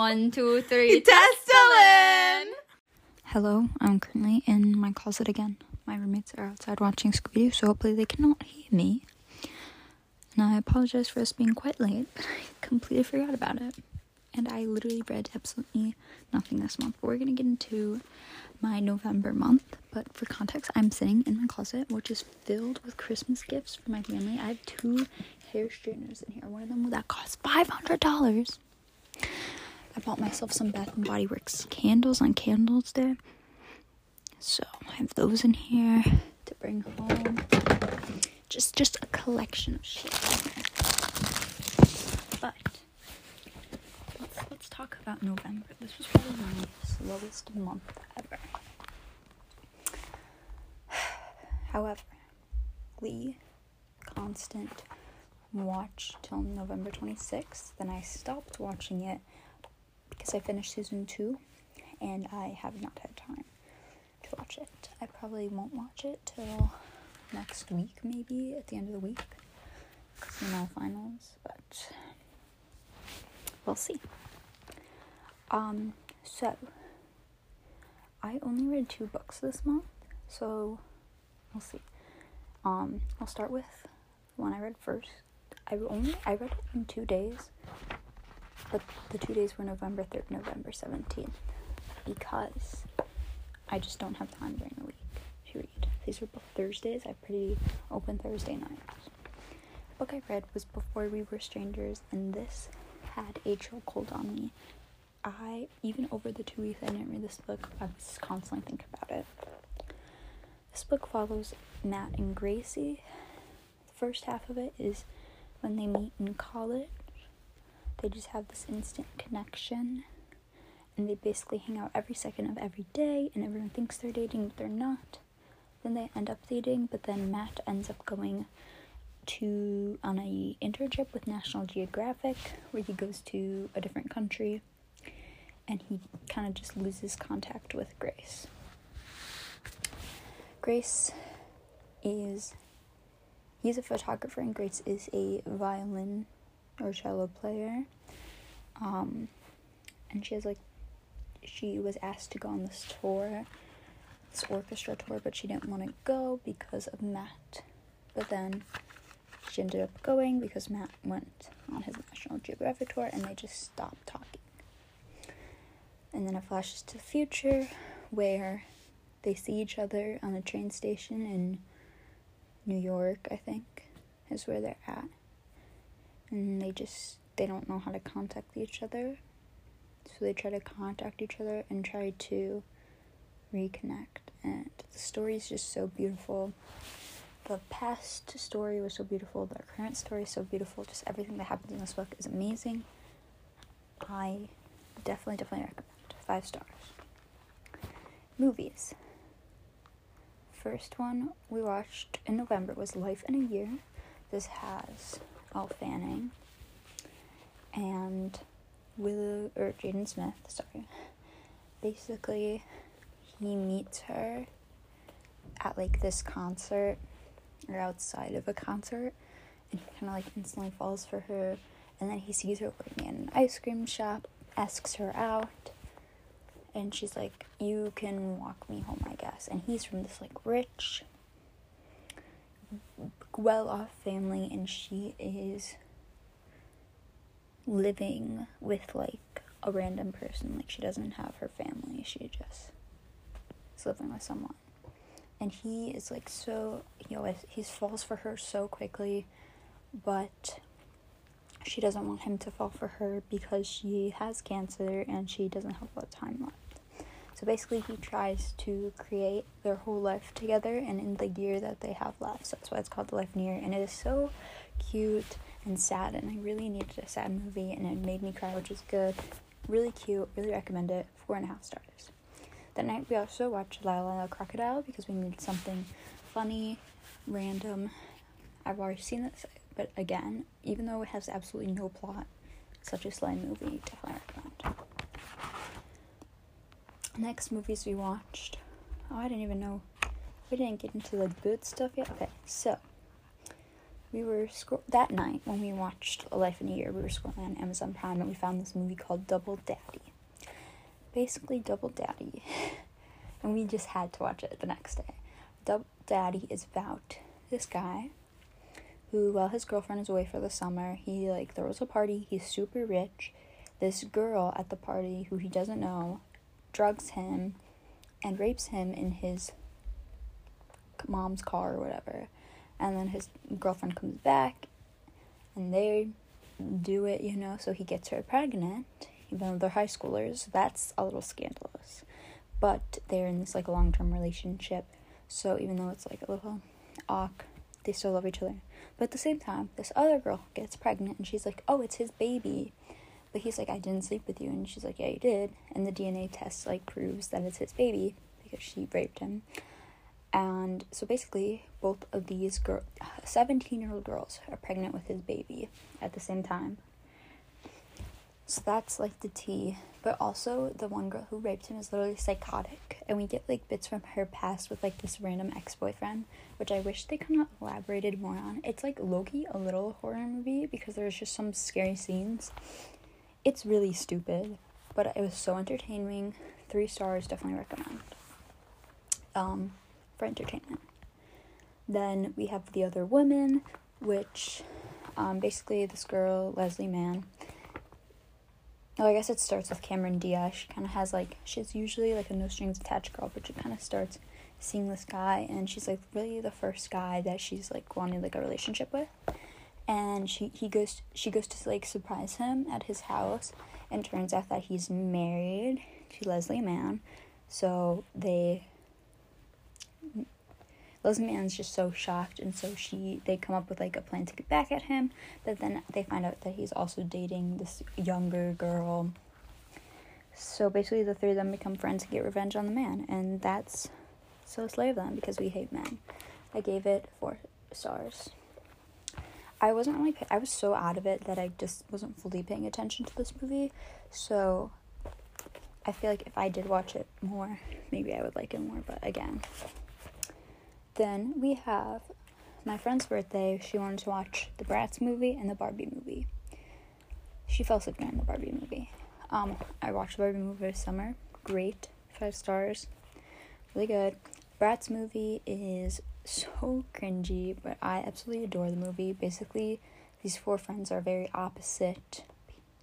One, two, three. Testalin! Hello, I'm currently in my closet again. My roommates are outside watching Scooby Doo, so hopefully they cannot hear me. And I apologize for us being quite late, but I completely forgot about it. And I literally read absolutely nothing this month. But we're gonna get into my November month. But for context, I'm sitting in my closet, which is filled with Christmas gifts for my family. I have two hair straighteners in here. One of them that cost five hundred dollars. I bought myself some Bath and Body Works candles on Candles Day. So I have those in here to bring home. Just just a collection of shit. But let's let's talk about November. This was probably my slowest month ever. However, Glee constant watch till November 26th. Then I stopped watching it because I finished season two and I have not had time to watch it. I probably won't watch it till next week, maybe at the end of the week, because you know finals. But we'll see. Um, so I only read two books this month, so we'll see. Um, I'll start with the one I read first. I only I read it in two days, but the two days were November third, November seventeenth, because I just don't have time during the week to read. These were both Thursdays. I pretty open Thursday nights. The book I read was Before We Were Strangers, and this had a chokehold on me. I even over the two weeks I didn't read this book, I was constantly thinking about it. This book follows Matt and Gracie. The first half of it is when they meet in college. They just have this instant connection and they basically hang out every second of every day and everyone thinks they're dating but they're not. Then they end up dating, but then Matt ends up going to on a internship with National Geographic where he goes to a different country and he kind of just loses contact with Grace. Grace is he's a photographer and Grace is a violin or cello player. Um and she has like she was asked to go on this tour, this orchestra tour, but she didn't want to go because of Matt. But then she ended up going because Matt went on his National Geographic tour and they just stopped talking. And then it flashes to the future where they see each other on a train station in New York, I think, is where they're at. And they just they don't know how to contact each other. So they try to contact each other and try to reconnect. And the story is just so beautiful. The past story was so beautiful. The current story is so beautiful. Just everything that happens in this book is amazing. I definitely, definitely recommend. Five stars. Movies. First one we watched in November was Life in a Year. This has Elle Fanning and Willow or Jaden Smith, sorry. Basically, he meets her at like this concert or outside of a concert and he kind of like instantly falls for her and then he sees her working in an ice cream shop asks her out and she's like you can walk me home i guess and he's from this like rich well off family and she is living with like a random person like she doesn't have her family she just is living with someone. And he is like so he always he falls for her so quickly but she doesn't want him to fall for her because she has cancer and she doesn't have a lot of time left. So basically he tries to create their whole life together and in the year that they have left so that's why it's called the life year and it is so cute and sad and i really needed a sad movie and it made me cry which is good really cute really recommend it four and a half stars that night we also watched Lyle the Crocodile because we needed something funny, random. I've already seen this, but again, even though it has absolutely no plot, such a slime movie, definitely recommend. Next movies we watched. Oh, I didn't even know. We didn't get into the good stuff yet. Okay, so we were scroll that night when we watched A Life in a Year. We were scrolling on Amazon Prime and we found this movie called Double Daddy. Basically, Double Daddy, and we just had to watch it the next day. Double Daddy is about this guy who, while his girlfriend is away for the summer, he like throws a party. He's super rich. This girl at the party, who he doesn't know, drugs him and rapes him in his mom's car or whatever. And then his girlfriend comes back and they do it, you know, so he gets her pregnant, even though they're high schoolers. That's a little scandalous. But they're in this like long term relationship. So even though it's like a little awk, they still love each other. But at the same time, this other girl gets pregnant and she's like, Oh, it's his baby. But he's like, I didn't sleep with you. And she's like, Yeah, you did. And the DNA test like proves that it's his baby because she raped him. And so basically, both of these girl, 17 year old girls are pregnant with his baby at the same time. So that's like the tea. But also, the one girl who raped him is literally psychotic. And we get like bits from her past with like this random ex boyfriend, which I wish they kind of elaborated more on. It's like lowkey, a little horror movie because there's just some scary scenes. It's really stupid, but it was so entertaining. Three stars, definitely recommend. Um, for entertainment. Then we have The Other Woman, which um, basically this girl, Leslie Mann. Oh, I guess it starts with Cameron Diaz. She kind of has like, she's usually like a no strings attached girl, but she kind of starts seeing this guy, and she's like really the first guy that she's like wanting like a relationship with. And she he goes she goes to like surprise him at his house, and turns out that he's married to Leslie Mann. So they Mann's just so shocked, and so she they come up with like a plan to get back at him. But then they find out that he's also dating this younger girl. So basically, the three of them become friends and get revenge on the man, and that's so slay of them because we hate men. I gave it four stars. I wasn't really. Pay- I was so out of it that I just wasn't fully paying attention to this movie. So I feel like if I did watch it more, maybe I would like it more. But again, then we have my friend's birthday. She wanted to watch the Bratz movie and the Barbie movie. She fell asleep during the Barbie movie. Um, I watched the Barbie movie this summer. Great, five stars, really good. Bratz movie is so cringy, but I absolutely adore the movie. Basically, these four friends are very opposite.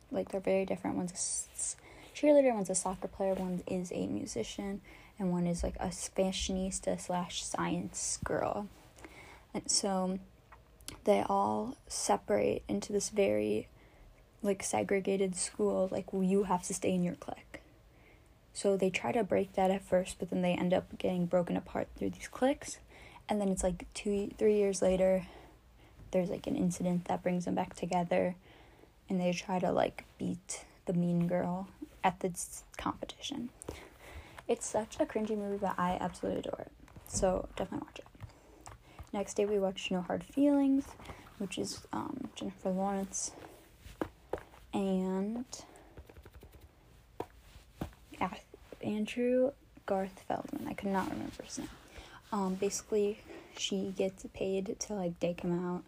Like they're very different. One's a cheerleader, one's a soccer player, one is a musician, and one is like a fashionista slash science girl. And so they all separate into this very like segregated school, like you have to stay in your clique. So they try to break that at first, but then they end up getting broken apart through these cliques. And then it's like two, three years later, there's like an incident that brings them back together, and they try to like beat the mean girl at this competition. It's such a cringy movie, but I absolutely adore it. So definitely watch it. Next day we watched No Hard Feelings, which is um, Jennifer Lawrence and Andrew Barth Feldman. I could not remember his name. Um, basically, she gets paid to like date him out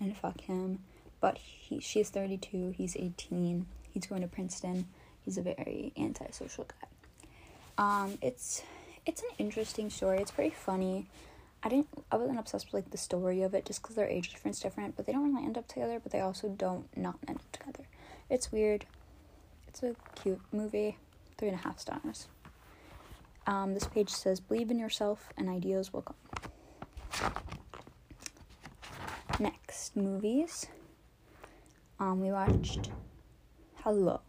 and fuck him, but he she's thirty two. He's eighteen. He's going to Princeton. He's a very antisocial guy. Um, it's it's an interesting story. It's pretty funny. I didn't I wasn't obsessed with like the story of it just because their age difference different, but they don't really end up together, but they also don't not end up together. It's weird. It's a cute movie. Three and a half stars. Um, this page says believe in yourself and ideas will come. Next movies. Um, we watched Hello.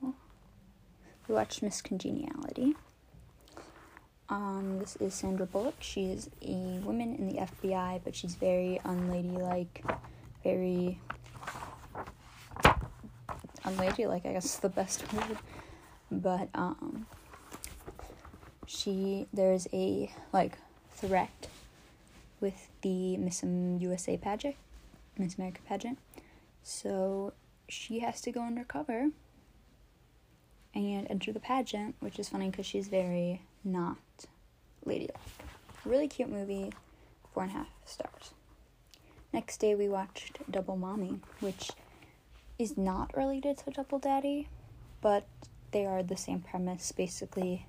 We watched Miss Congeniality. Um, this is Sandra Bullock. She is a woman in the FBI, but she's very unladylike, very unladylike. I guess is the best word. But um, she there's a like threat with the Miss USA pageant, Miss America pageant. So she has to go undercover and enter the pageant, which is funny because she's very not ladylike. Really cute movie, four and a half stars. Next day, we watched Double Mommy, which is not related to Double Daddy, but they are the same premise. Basically,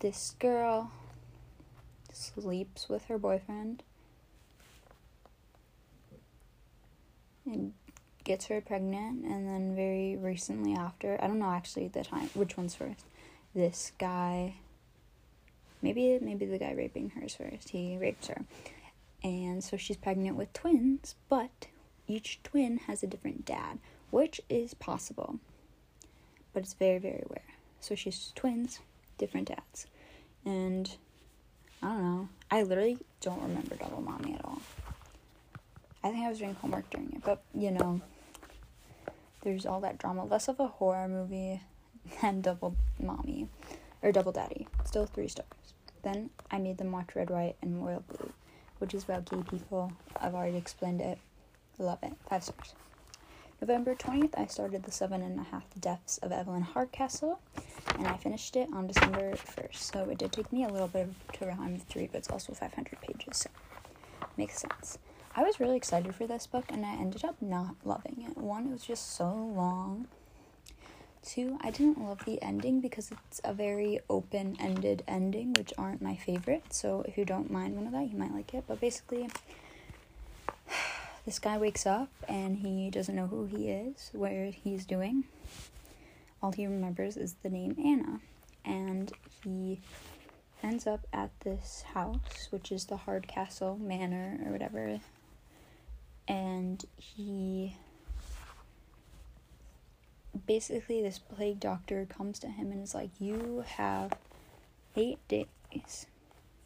this girl sleeps with her boyfriend and gets her pregnant, and then very recently after, I don't know actually the time, which one's first. This guy, maybe maybe the guy raping her is first. He rapes her, and so she's pregnant with twins, but each twin has a different dad, which is possible, but it's very very rare. So she's twins, different dads, and I don't know. I literally don't remember Double Mommy at all. I think I was doing homework during it, but you know, there's all that drama. Less of a horror movie than Double Mommy or Double Daddy. Still three stars. Then I made them watch Red, White, and Royal Blue, which is about gay people. I've already explained it. Love it. Five stars. November 20th, I started The Seven and a Half Deaths of Evelyn Hardcastle, and I finished it on December 1st. So it did take me a little bit to three, but it's also 500 pages, so makes sense. I was really excited for this book and I ended up not loving it. One, it was just so long. Two, I didn't love the ending because it's a very open ended ending, which aren't my favorite. So if you don't mind one of that, you might like it. But basically, this guy wakes up and he doesn't know who he is, where he's doing. All he remembers is the name Anna. And he ends up at this house, which is the Hardcastle Manor or whatever and he basically this plague doctor comes to him and is like you have eight days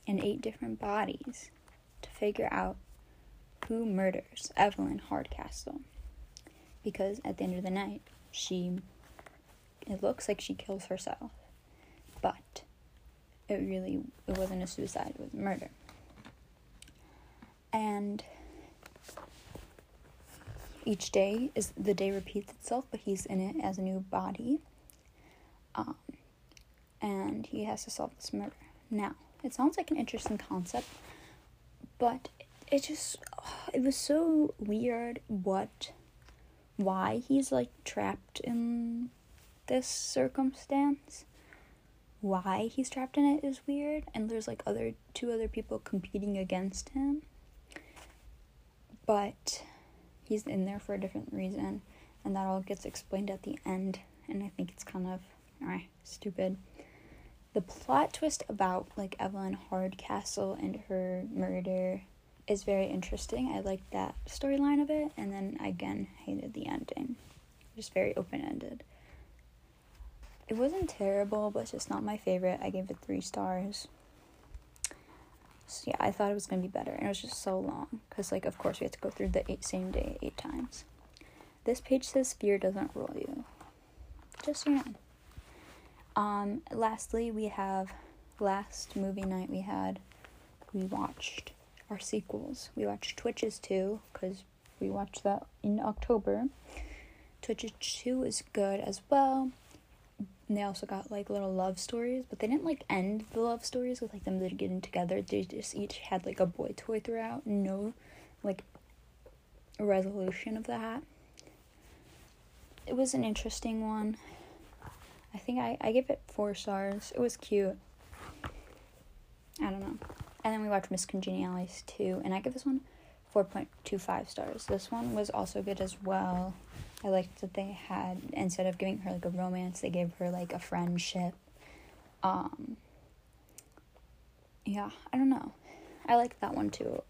and eight different bodies to figure out who murders evelyn hardcastle. Because at the end of the night she it looks like she kills herself but it really it wasn't a suicide it was murder. And each day is the day repeats itself, but he's in it as a new body. Um, and he has to solve this murder. Now, it sounds like an interesting concept, but it just it was so weird what why he's like trapped in this circumstance. Why he's trapped in it is weird, and there's like other two other people competing against him. But he's in there for a different reason, and that all gets explained at the end. And I think it's kind of eh, stupid. The plot twist about like Evelyn Hardcastle and her murder is very interesting. I liked that storyline of it, and then again hated the ending. Just very open ended. It wasn't terrible, but it's just not my favorite. I gave it three stars. So yeah, I thought it was gonna be better, and it was just so long because, like, of course, we had to go through the eight, same day eight times. This page says fear doesn't rule you. Just so you know. Um, lastly, we have last movie night we had. We watched our sequels. We watched Twitches 2 because we watched that in October. Twitches 2 is good as well. And they also got like little love stories, but they didn't like end the love stories with like them getting together. They just each had like a boy toy throughout. No like resolution of that. It was an interesting one. I think I, I gave it four stars. It was cute. I don't know. And then we watched Miss Congeniality too, and I give this one 4.25 stars. This one was also good as well. I liked that they had instead of giving her like a romance, they gave her like a friendship. Um yeah, I don't know. I liked that one too.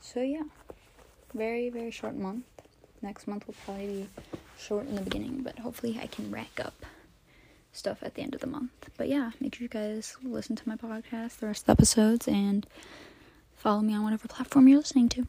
So yeah. Very, very short month. Next month will probably be short in the beginning, but hopefully I can rack up stuff at the end of the month. But yeah, make sure you guys listen to my podcast, the rest of the episodes, and follow me on whatever platform you're listening to.